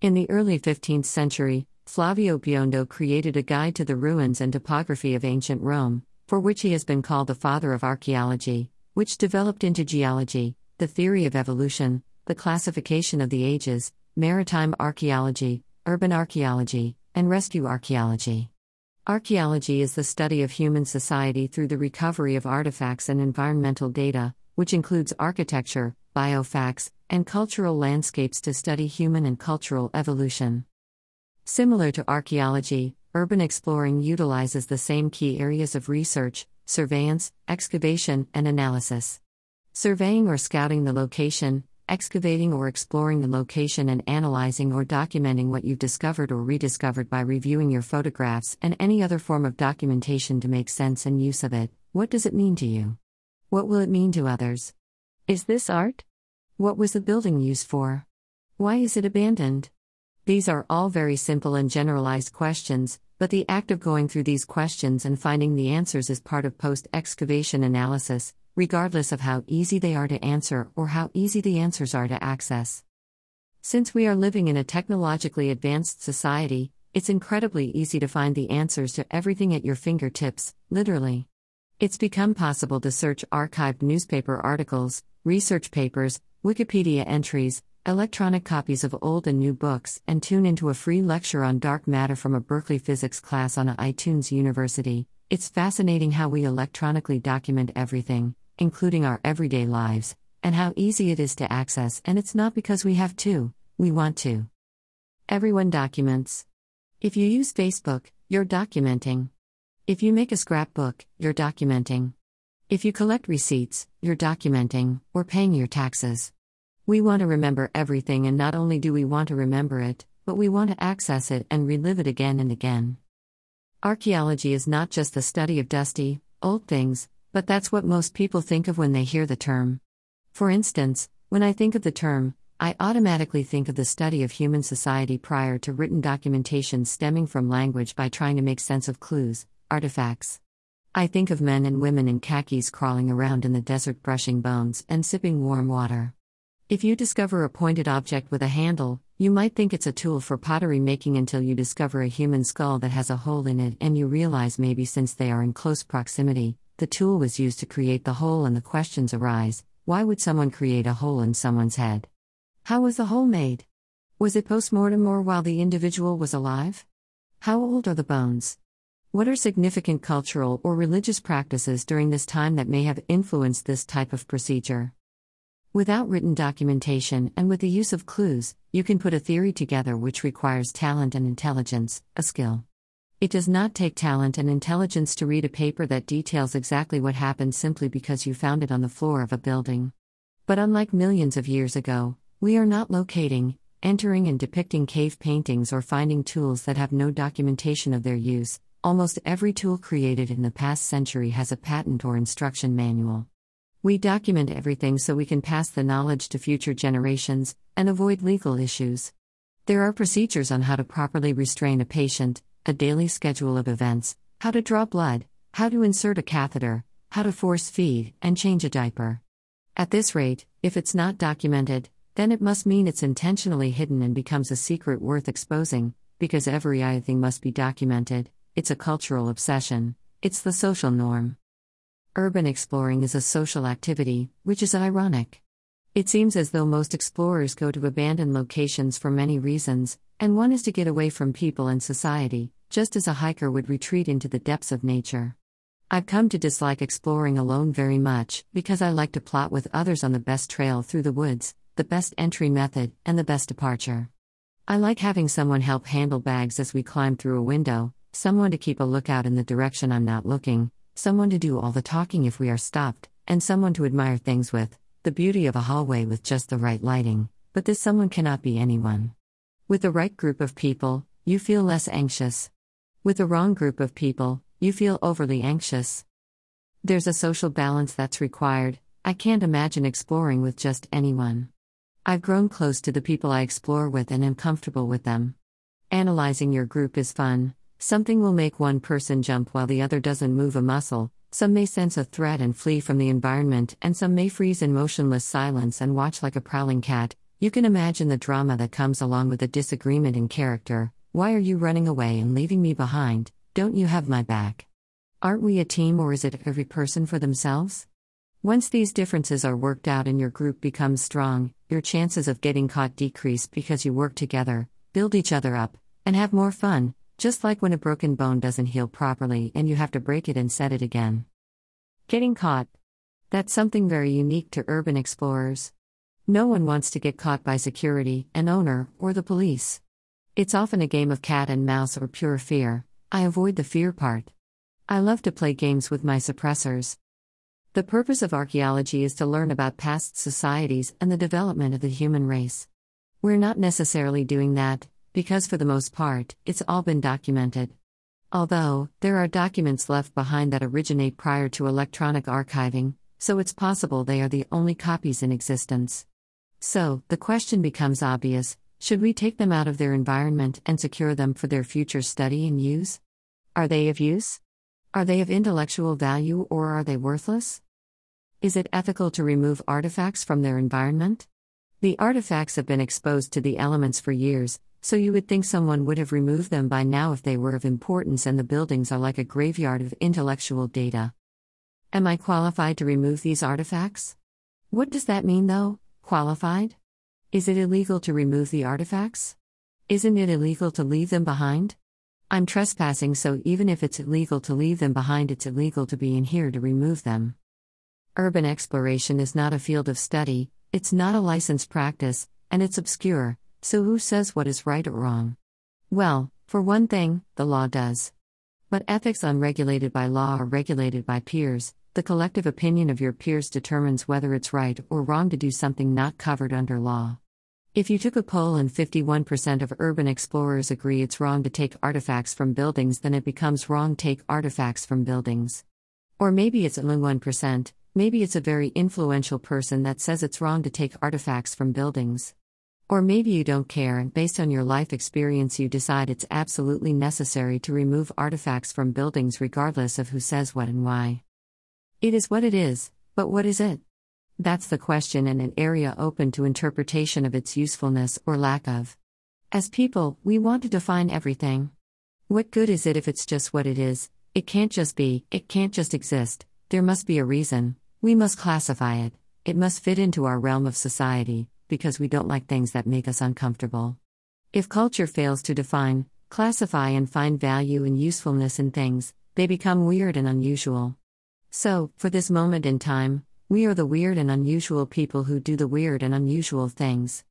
In the early 15th century, Flavio Biondo created a guide to the ruins and topography of ancient Rome, for which he has been called the father of archaeology, which developed into geology, the theory of evolution, the classification of the ages, maritime archaeology, urban archaeology, and rescue archaeology. Archaeology is the study of human society through the recovery of artifacts and environmental data, which includes architecture, biofacts, and cultural landscapes to study human and cultural evolution. Similar to archaeology, urban exploring utilizes the same key areas of research, surveillance, excavation, and analysis. Surveying or scouting the location, excavating or exploring the location and analyzing or documenting what you've discovered or rediscovered by reviewing your photographs and any other form of documentation to make sense and use of it. What does it mean to you? What will it mean to others? Is this art? What was the building used for? Why is it abandoned? These are all very simple and generalized questions, but the act of going through these questions and finding the answers is part of post excavation analysis, regardless of how easy they are to answer or how easy the answers are to access. Since we are living in a technologically advanced society, it's incredibly easy to find the answers to everything at your fingertips, literally. It's become possible to search archived newspaper articles, research papers, Wikipedia entries, electronic copies of old and new books, and tune into a free lecture on dark matter from a Berkeley physics class on iTunes University. It's fascinating how we electronically document everything, including our everyday lives, and how easy it is to access, and it's not because we have to, we want to. Everyone documents. If you use Facebook, you're documenting. If you make a scrapbook, you're documenting. If you collect receipts, you're documenting, or paying your taxes. We want to remember everything, and not only do we want to remember it, but we want to access it and relive it again and again. Archaeology is not just the study of dusty, old things, but that's what most people think of when they hear the term. For instance, when I think of the term, I automatically think of the study of human society prior to written documentation stemming from language by trying to make sense of clues, artifacts. I think of men and women in khakis crawling around in the desert brushing bones and sipping warm water. If you discover a pointed object with a handle, you might think it's a tool for pottery making until you discover a human skull that has a hole in it and you realize maybe since they are in close proximity, the tool was used to create the hole, and the questions arise why would someone create a hole in someone's head? How was the hole made? Was it post mortem or while the individual was alive? How old are the bones? What are significant cultural or religious practices during this time that may have influenced this type of procedure? Without written documentation and with the use of clues, you can put a theory together which requires talent and intelligence, a skill. It does not take talent and intelligence to read a paper that details exactly what happened simply because you found it on the floor of a building. But unlike millions of years ago, we are not locating, entering, and depicting cave paintings or finding tools that have no documentation of their use. Almost every tool created in the past century has a patent or instruction manual. We document everything so we can pass the knowledge to future generations and avoid legal issues. There are procedures on how to properly restrain a patient, a daily schedule of events, how to draw blood, how to insert a catheter, how to force feed, and change a diaper. At this rate, if it's not documented, then it must mean it's intentionally hidden and becomes a secret worth exposing, because every thing must be documented. It's a cultural obsession, it's the social norm. Urban exploring is a social activity, which is ironic. It seems as though most explorers go to abandoned locations for many reasons, and one is to get away from people and society, just as a hiker would retreat into the depths of nature. I've come to dislike exploring alone very much because I like to plot with others on the best trail through the woods, the best entry method, and the best departure. I like having someone help handle bags as we climb through a window, someone to keep a lookout in the direction I'm not looking, someone to do all the talking if we are stopped, and someone to admire things with, the beauty of a hallway with just the right lighting, but this someone cannot be anyone. With the right group of people, you feel less anxious. With the wrong group of people, you feel overly anxious. There's a social balance that's required. I can't imagine exploring with just anyone. I've grown close to the people I explore with and am comfortable with them. Analyzing your group is fun. Something will make one person jump while the other doesn't move a muscle. Some may sense a threat and flee from the environment, and some may freeze in motionless silence and watch like a prowling cat. You can imagine the drama that comes along with a disagreement in character. Why are you running away and leaving me behind? Don't you have my back? Aren't we a team or is it every person for themselves? Once these differences are worked out and your group becomes strong, your chances of getting caught decrease because you work together, build each other up, and have more fun, just like when a broken bone doesn't heal properly and you have to break it and set it again. Getting caught. That's something very unique to urban explorers. No one wants to get caught by security, an owner, or the police. It's often a game of cat and mouse or pure fear. I avoid the fear part. I love to play games with my suppressors. The purpose of archaeology is to learn about past societies and the development of the human race. We're not necessarily doing that, because for the most part, it's all been documented. Although, there are documents left behind that originate prior to electronic archiving, so it's possible they are the only copies in existence. So, the question becomes obvious should we take them out of their environment and secure them for their future study and use? Are they of use? Are they of intellectual value or are they worthless? Is it ethical to remove artifacts from their environment? The artifacts have been exposed to the elements for years, so you would think someone would have removed them by now if they were of importance and the buildings are like a graveyard of intellectual data. Am I qualified to remove these artifacts? What does that mean, though? Qualified? Is it illegal to remove the artifacts? Isn't it illegal to leave them behind? I'm trespassing, so even if it's illegal to leave them behind, it's illegal to be in here to remove them. Urban exploration is not a field of study, it's not a licensed practice, and it's obscure, so who says what is right or wrong? Well, for one thing, the law does. But ethics unregulated by law are regulated by peers. The collective opinion of your peers determines whether it's right or wrong to do something not covered under law. If you took a poll and 51% of urban explorers agree it's wrong to take artifacts from buildings, then it becomes wrong to take artifacts from buildings. Or maybe it's only 1%, maybe it's a very influential person that says it's wrong to take artifacts from buildings. Or maybe you don't care and based on your life experience you decide it's absolutely necessary to remove artifacts from buildings regardless of who says what and why. It is what it is, but what is it? That's the question and an area open to interpretation of its usefulness or lack of. As people, we want to define everything. What good is it if it's just what it is? It can't just be, it can't just exist, there must be a reason, we must classify it, it must fit into our realm of society, because we don't like things that make us uncomfortable. If culture fails to define, classify, and find value and usefulness in things, they become weird and unusual. So, for this moment in time, we are the weird and unusual people who do the weird and unusual things.